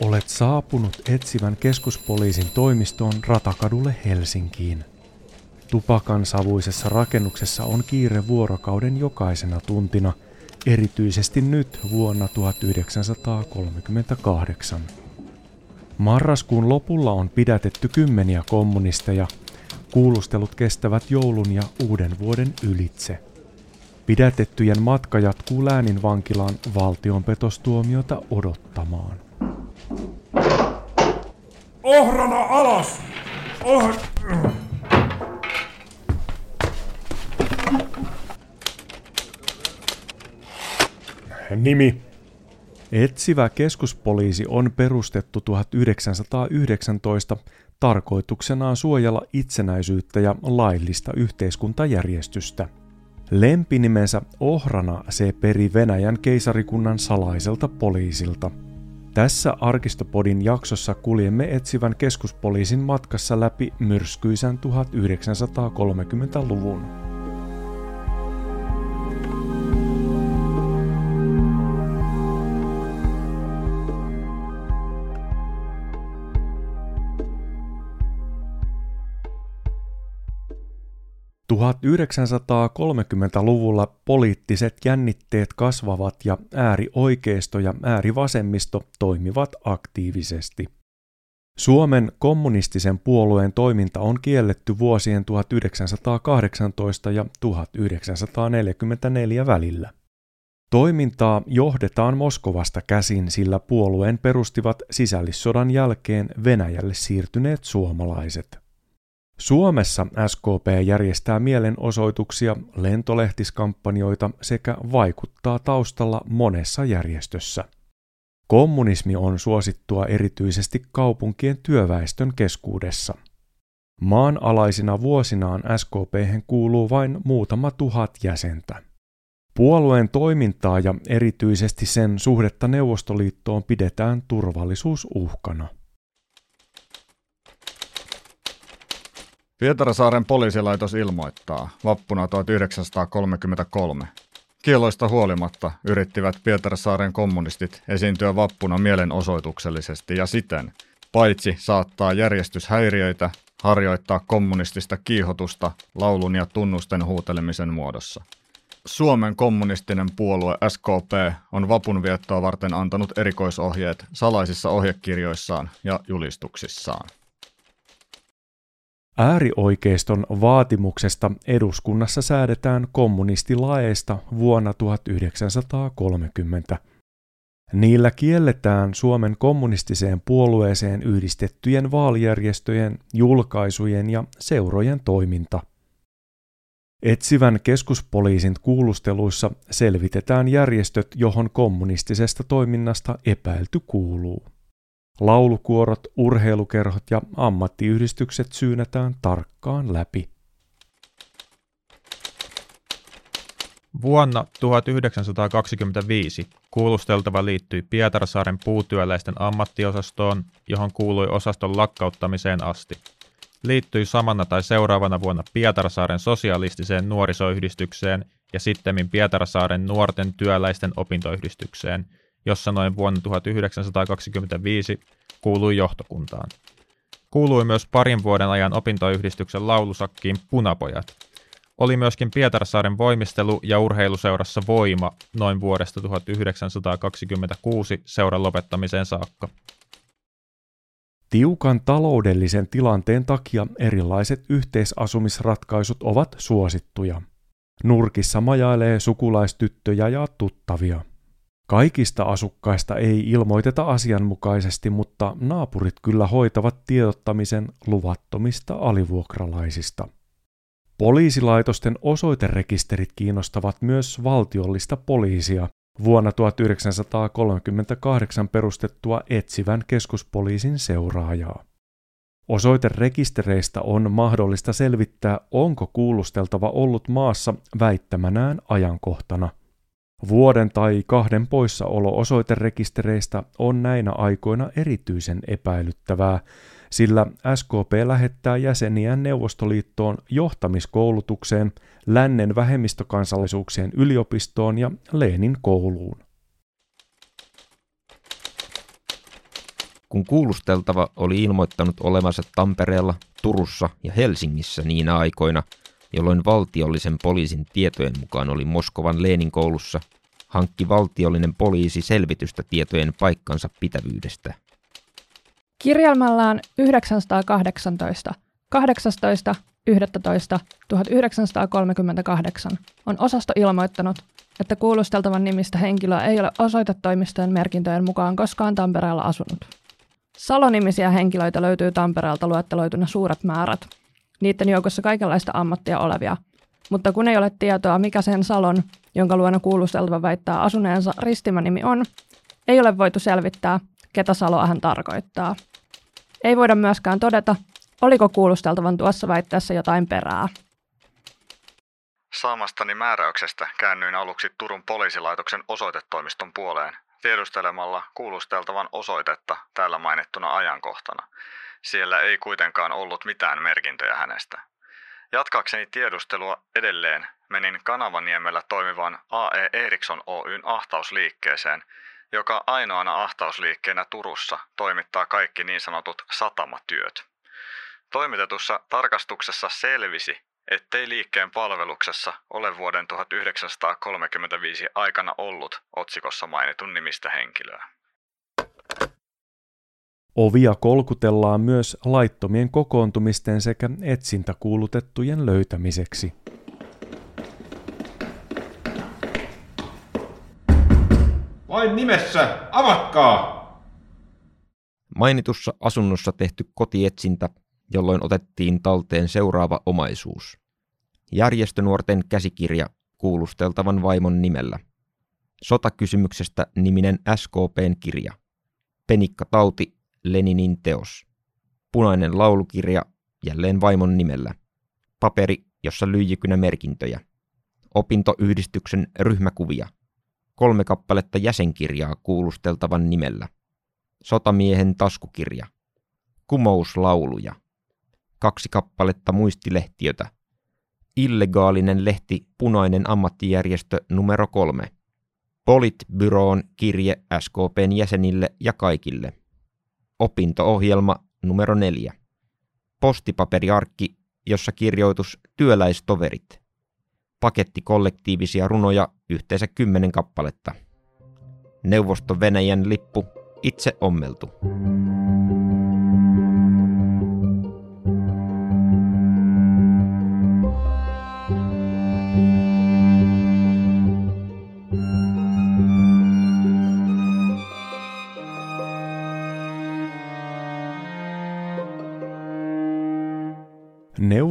Olet saapunut etsivän keskuspoliisin toimistoon Ratakadulle Helsinkiin. Tupakan savuisessa rakennuksessa on kiire vuorokauden jokaisena tuntina, erityisesti nyt vuonna 1938. Marraskuun lopulla on pidätetty kymmeniä kommunisteja. Kuulustelut kestävät joulun ja uuden vuoden ylitse. Pidätettyjen matka jatkuu Läänin vankilaan valtionpetostuomiota odottamaan. Ohrana alas! Oh... Nimi. Etsivä keskuspoliisi on perustettu 1919 tarkoituksenaan suojella itsenäisyyttä ja laillista yhteiskuntajärjestystä. Lempinimensä Ohrana se peri Venäjän keisarikunnan salaiselta poliisilta – tässä Arkistopodin jaksossa kuljemme etsivän keskuspoliisin matkassa läpi myrskyisän 1930-luvun. 1930-luvulla poliittiset jännitteet kasvavat ja äärioikeisto ja äärivasemmisto toimivat aktiivisesti. Suomen kommunistisen puolueen toiminta on kielletty vuosien 1918 ja 1944 välillä. Toimintaa johdetaan Moskovasta käsin, sillä puolueen perustivat sisällissodan jälkeen Venäjälle siirtyneet suomalaiset. Suomessa SKP järjestää mielenosoituksia, lentolehtiskampanjoita sekä vaikuttaa taustalla monessa järjestössä. Kommunismi on suosittua erityisesti kaupunkien työväestön keskuudessa. Maanalaisina vuosinaan SKP kuuluu vain muutama tuhat jäsentä. Puolueen toimintaa ja erityisesti sen suhdetta Neuvostoliittoon pidetään turvallisuusuhkana. Pietarasaaren poliisilaitos ilmoittaa vappuna 1933. Kieloista huolimatta yrittivät Pietarasaaren kommunistit esiintyä vappuna mielenosoituksellisesti ja siten, paitsi saattaa järjestyshäiriöitä, harjoittaa kommunistista kiihotusta laulun ja tunnusten huutelemisen muodossa. Suomen kommunistinen puolue SKP on vapunviettoa varten antanut erikoisohjeet salaisissa ohjekirjoissaan ja julistuksissaan. Äärioikeiston vaatimuksesta eduskunnassa säädetään kommunistilaeista vuonna 1930. Niillä kielletään Suomen kommunistiseen puolueeseen yhdistettyjen vaalijärjestöjen, julkaisujen ja seurojen toiminta. Etsivän keskuspoliisin kuulusteluissa selvitetään järjestöt, johon kommunistisesta toiminnasta epäilty kuuluu. Laulukuorot, urheilukerhot ja ammattiyhdistykset syynätään tarkkaan läpi. Vuonna 1925 kuulusteltava liittyi Pietarsaaren puutyöläisten ammattiosastoon, johon kuului osaston lakkauttamiseen asti. Liittyi samana tai seuraavana vuonna Pietarsaaren sosialistiseen nuorisoyhdistykseen ja sittemmin Pietarsaaren nuorten työläisten opintoyhdistykseen – jossa noin vuonna 1925 kuului johtokuntaan. Kuului myös parin vuoden ajan opintoyhdistyksen laulusakkiin Punapojat. Oli myöskin Pietarsaaren voimistelu- ja urheiluseurassa Voima noin vuodesta 1926 seuran lopettamiseen saakka. Tiukan taloudellisen tilanteen takia erilaiset yhteisasumisratkaisut ovat suosittuja. Nurkissa majailee sukulaistyttöjä ja tuttavia. Kaikista asukkaista ei ilmoiteta asianmukaisesti, mutta naapurit kyllä hoitavat tiedottamisen luvattomista alivuokralaisista. Poliisilaitosten osoiterekisterit kiinnostavat myös valtiollista poliisia, vuonna 1938 perustettua etsivän keskuspoliisin seuraajaa. Osoiterekistereistä on mahdollista selvittää, onko kuulusteltava ollut maassa väittämänään ajankohtana – Vuoden tai kahden poissaolo osoiterekistereistä on näinä aikoina erityisen epäilyttävää, sillä SKP lähettää jäseniään Neuvostoliittoon johtamiskoulutukseen, lännen vähemmistökansallisuuksien yliopistoon ja Leenin kouluun. Kun kuulusteltava oli ilmoittanut olevansa Tampereella, Turussa ja Helsingissä niinä aikoina, jolloin valtiollisen poliisin tietojen mukaan oli Moskovan Leenin koulussa, hankki valtiollinen poliisi selvitystä tietojen paikkansa pitävyydestä. Kirjelmällään 918 18 11 1938 on osasto ilmoittanut, että kuulusteltavan nimistä henkilöä ei ole osoitetoimistojen merkintöjen mukaan koskaan Tampereella asunut. Salonimisiä henkilöitä löytyy Tampereelta luetteloituna suuret määrät, niiden joukossa kaikenlaista ammattia olevia, mutta kun ei ole tietoa, mikä sen salon, jonka luona kuulusteltava väittää asuneensa ristimänimi on, ei ole voitu selvittää, ketä saloa hän tarkoittaa. Ei voida myöskään todeta, oliko kuulusteltavan tuossa väitteessä jotain perää. Saamastani määräyksestä käännyin aluksi Turun poliisilaitoksen osoitetoimiston puoleen tiedustelemalla kuulusteltavan osoitetta täällä mainittuna ajankohtana. Siellä ei kuitenkaan ollut mitään merkintöjä hänestä. Jatkakseni tiedustelua edelleen menin Kanavaniemellä toimivan AE Eriksson Oyn ahtausliikkeeseen, joka ainoana ahtausliikkeenä Turussa toimittaa kaikki niin sanotut satamatyöt. Toimitetussa tarkastuksessa selvisi, ettei liikkeen palveluksessa ole vuoden 1935 aikana ollut otsikossa mainitun nimistä henkilöä. Ovia kolkutellaan myös laittomien kokoontumisten sekä etsintäkuulutettujen löytämiseksi. Vain nimessä, avatkaa! Mainitussa asunnossa tehty kotietsintä jolloin otettiin talteen seuraava omaisuus. Järjestönuorten käsikirja kuulusteltavan vaimon nimellä. Sotakysymyksestä niminen SKPn kirja. Penikka Tauti, Leninin teos. Punainen laulukirja, jälleen vaimon nimellä. Paperi, jossa lyijykynä merkintöjä. Opintoyhdistyksen ryhmäkuvia. Kolme kappaletta jäsenkirjaa kuulusteltavan nimellä. Sotamiehen taskukirja. Kumouslauluja kaksi kappaletta muistilehtiötä. Illegaalinen lehti Punainen ammattijärjestö numero kolme. Politbyroon kirje SKPn jäsenille ja kaikille. Opinto-ohjelma numero neljä. Postipaperiarkki, jossa kirjoitus Työläistoverit. Paketti kollektiivisia runoja yhteensä kymmenen kappaletta. Neuvosto Venäjän lippu itse ommeltu.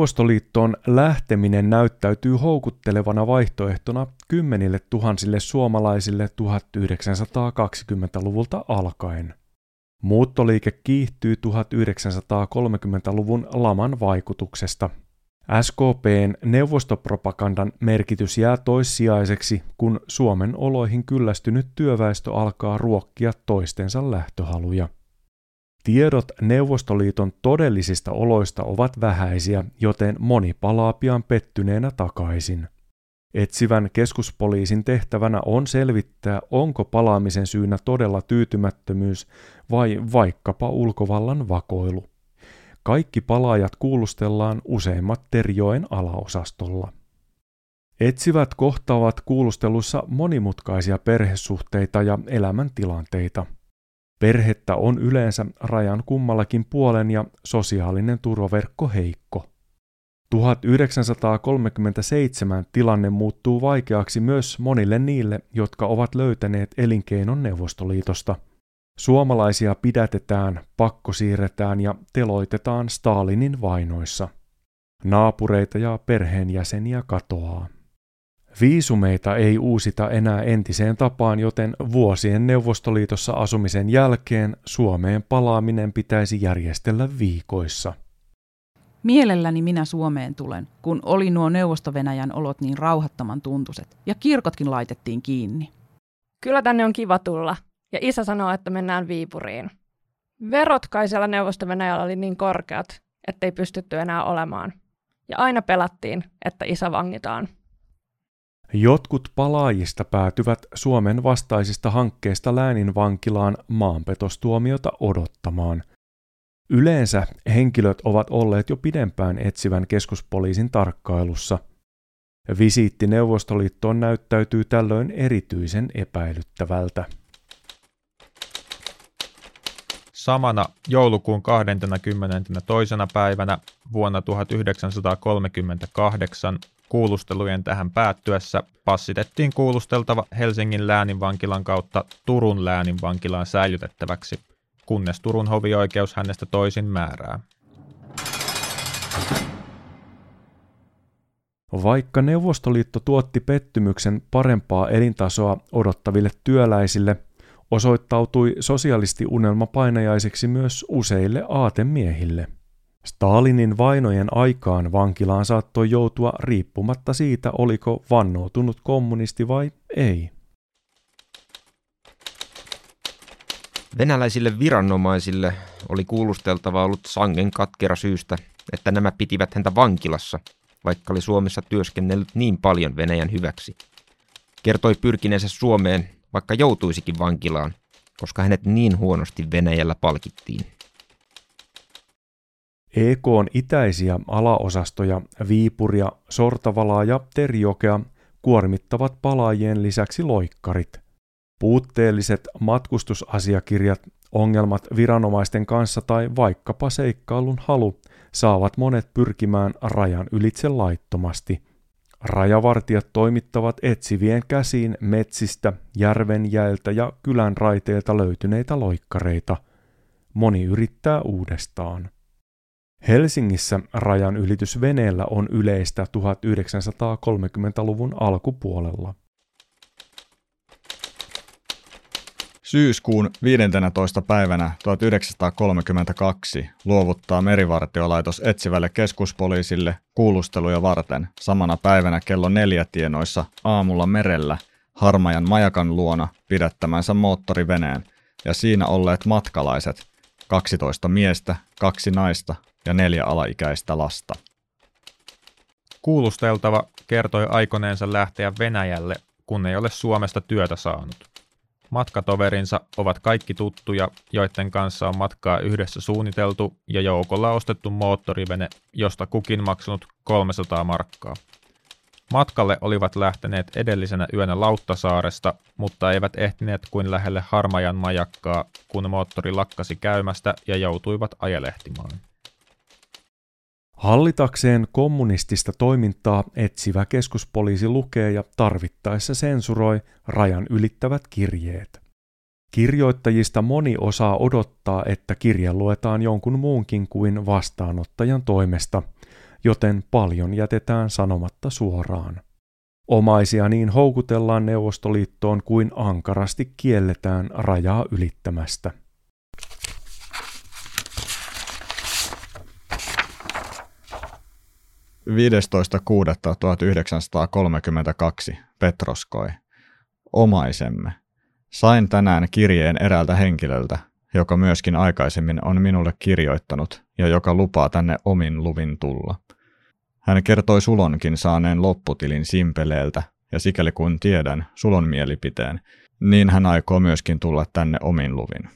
Neuvostoliittoon lähteminen näyttäytyy houkuttelevana vaihtoehtona kymmenille tuhansille suomalaisille 1920-luvulta alkaen. Muuttoliike kiihtyy 1930-luvun laman vaikutuksesta. SKPn neuvostopropagandan merkitys jää toissijaiseksi, kun Suomen oloihin kyllästynyt työväestö alkaa ruokkia toistensa lähtöhaluja. Tiedot Neuvostoliiton todellisista oloista ovat vähäisiä, joten moni palaa pian pettyneenä takaisin. Etsivän keskuspoliisin tehtävänä on selvittää, onko palaamisen syynä todella tyytymättömyys vai vaikkapa ulkovallan vakoilu. Kaikki palaajat kuulustellaan useimmat Terjoen alaosastolla. Etsivät kohtaavat kuulustelussa monimutkaisia perhesuhteita ja elämäntilanteita – Perhettä on yleensä rajan kummallakin puolen ja sosiaalinen turvaverkko heikko. 1937 tilanne muuttuu vaikeaksi myös monille niille, jotka ovat löytäneet elinkeinon Neuvostoliitosta. Suomalaisia pidätetään, pakkosiirretään ja teloitetaan Stalinin vainoissa. Naapureita ja perheenjäseniä katoaa. Viisumeita ei uusita enää entiseen tapaan, joten vuosien Neuvostoliitossa asumisen jälkeen Suomeen palaaminen pitäisi järjestellä viikoissa. Mielelläni minä Suomeen tulen, kun oli nuo Neuvosto-Venäjän olot niin rauhattoman tuntuset, ja kirkotkin laitettiin kiinni. Kyllä tänne on kiva tulla, ja isä sanoo, että mennään Viipuriin. Verot kai siellä neuvosto oli niin korkeat, ettei pystytty enää olemaan. Ja aina pelattiin, että isä vangitaan. Jotkut palaajista päätyvät Suomen vastaisista hankkeista läänin vankilaan maanpetostuomiota odottamaan. Yleensä henkilöt ovat olleet jo pidempään etsivän keskuspoliisin tarkkailussa. Visiitti Neuvostoliittoon näyttäytyy tällöin erityisen epäilyttävältä. Samana joulukuun 22. päivänä vuonna 1938 kuulustelujen tähän päättyessä passitettiin kuulusteltava Helsingin lääninvankilan kautta Turun lääninvankilaan säilytettäväksi, kunnes Turun hovioikeus hänestä toisin määrää. Vaikka Neuvostoliitto tuotti pettymyksen parempaa elintasoa odottaville työläisille, osoittautui sosialistiunelma painajaiseksi myös useille aatemiehille – Stalinin vainojen aikaan vankilaan saattoi joutua riippumatta siitä, oliko vannoutunut kommunisti vai ei. Venäläisille viranomaisille oli kuulusteltava ollut sangen katkera syystä, että nämä pitivät häntä vankilassa, vaikka oli Suomessa työskennellyt niin paljon Venäjän hyväksi. Kertoi pyrkineensä Suomeen, vaikka joutuisikin vankilaan, koska hänet niin huonosti Venäjällä palkittiin. EKn itäisiä alaosastoja Viipuria, Sortavalaa ja Terjokea kuormittavat palaajien lisäksi loikkarit. Puutteelliset matkustusasiakirjat, ongelmat viranomaisten kanssa tai vaikkapa seikkailun halu saavat monet pyrkimään rajan ylitse laittomasti. Rajavartijat toimittavat etsivien käsiin metsistä, järven jäiltä ja kylän raiteilta löytyneitä loikkareita. Moni yrittää uudestaan. Helsingissä rajan ylitys veneellä on yleistä 1930-luvun alkupuolella. Syyskuun 15. päivänä 1932 luovuttaa merivartiolaitos etsivälle keskuspoliisille kuulusteluja varten samana päivänä kello neljä tienoissa aamulla merellä Harmajan majakan luona pidättämänsä moottoriveneen ja siinä olleet matkalaiset, 12 miestä, kaksi naista ja neljä alaikäistä lasta. Kuulusteltava kertoi aikoneensa lähteä Venäjälle, kun ei ole Suomesta työtä saanut. Matkatoverinsa ovat kaikki tuttuja, joiden kanssa on matkaa yhdessä suunniteltu ja joukolla ostettu moottorivene, josta kukin maksanut 300 markkaa. Matkalle olivat lähteneet edellisenä yönä Lauttasaaresta, mutta eivät ehtineet kuin lähelle Harmajan majakkaa, kun moottori lakkasi käymästä ja joutuivat ajelehtimaan. Hallitakseen kommunistista toimintaa etsivä keskuspoliisi lukee ja tarvittaessa sensuroi rajan ylittävät kirjeet. Kirjoittajista moni osaa odottaa, että kirje luetaan jonkun muunkin kuin vastaanottajan toimesta, joten paljon jätetään sanomatta suoraan. Omaisia niin houkutellaan Neuvostoliittoon kuin ankarasti kielletään rajaa ylittämästä. 15.6.1932 Petroskoi. Omaisemme. Sain tänään kirjeen eräältä henkilöltä, joka myöskin aikaisemmin on minulle kirjoittanut ja joka lupaa tänne omin luvin tulla. Hän kertoi Sulonkin saaneen lopputilin Simpeleeltä, ja sikäli kun tiedän Sulon mielipiteen, niin hän aikoo myöskin tulla tänne omin luvin.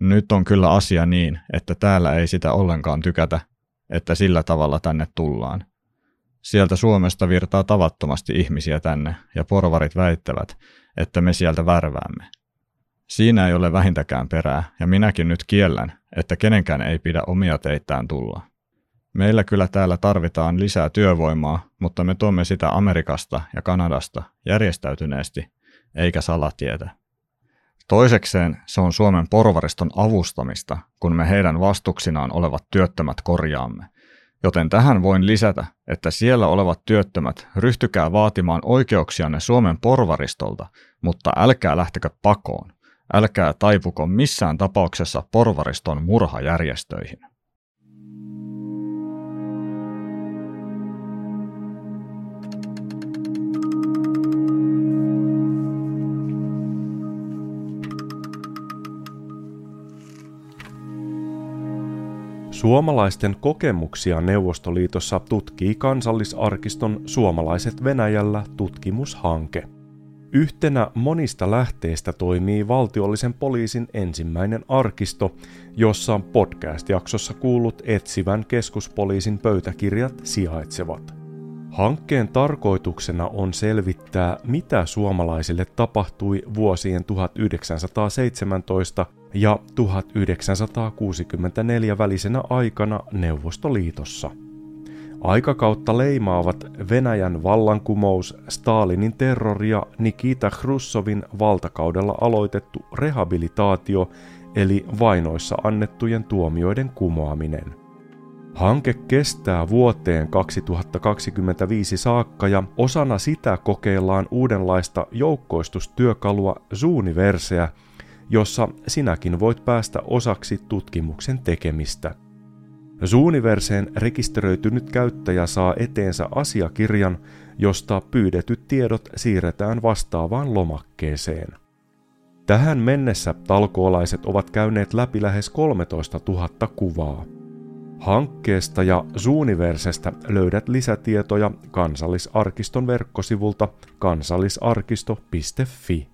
Nyt on kyllä asia niin, että täällä ei sitä ollenkaan tykätä, että sillä tavalla tänne tullaan. Sieltä Suomesta virtaa tavattomasti ihmisiä tänne, ja porvarit väittävät, että me sieltä värväämme. Siinä ei ole vähintäkään perää, ja minäkin nyt kiellän, että kenenkään ei pidä omia teitään tulla. Meillä kyllä täällä tarvitaan lisää työvoimaa, mutta me tuomme sitä Amerikasta ja Kanadasta järjestäytyneesti, eikä salatietä. Toisekseen se on Suomen porvariston avustamista, kun me heidän vastuksinaan olevat työttömät korjaamme. Joten tähän voin lisätä, että siellä olevat työttömät, ryhtykää vaatimaan oikeuksianne Suomen porvaristolta, mutta älkää lähtekö pakoon. Älkää taipuko missään tapauksessa porvariston murhajärjestöihin. Suomalaisten kokemuksia Neuvostoliitossa tutkii Kansallisarkiston Suomalaiset Venäjällä tutkimushanke. Yhtenä monista lähteistä toimii valtiollisen poliisin ensimmäinen arkisto, jossa podcast-jaksossa kuulut etsivän keskuspoliisin pöytäkirjat sijaitsevat. Hankkeen tarkoituksena on selvittää, mitä suomalaisille tapahtui vuosien 1917 ja 1964 välisenä aikana Neuvostoliitossa. Aikakautta leimaavat Venäjän vallankumous, Stalinin terrori ja Nikita Khrushchevin valtakaudella aloitettu rehabilitaatio eli vainoissa annettujen tuomioiden kumoaminen – Hanke kestää vuoteen 2025 saakka ja osana sitä kokeillaan uudenlaista joukkoistustyökalua Zooniverseä, jossa sinäkin voit päästä osaksi tutkimuksen tekemistä. Zooniverseen rekisteröitynyt käyttäjä saa eteensä asiakirjan, josta pyydetyt tiedot siirretään vastaavaan lomakkeeseen. Tähän mennessä talkoolaiset ovat käyneet läpi lähes 13 000 kuvaa. Hankkeesta ja Zooniversestä löydät lisätietoja Kansallisarkiston verkkosivulta kansallisarkisto.fi.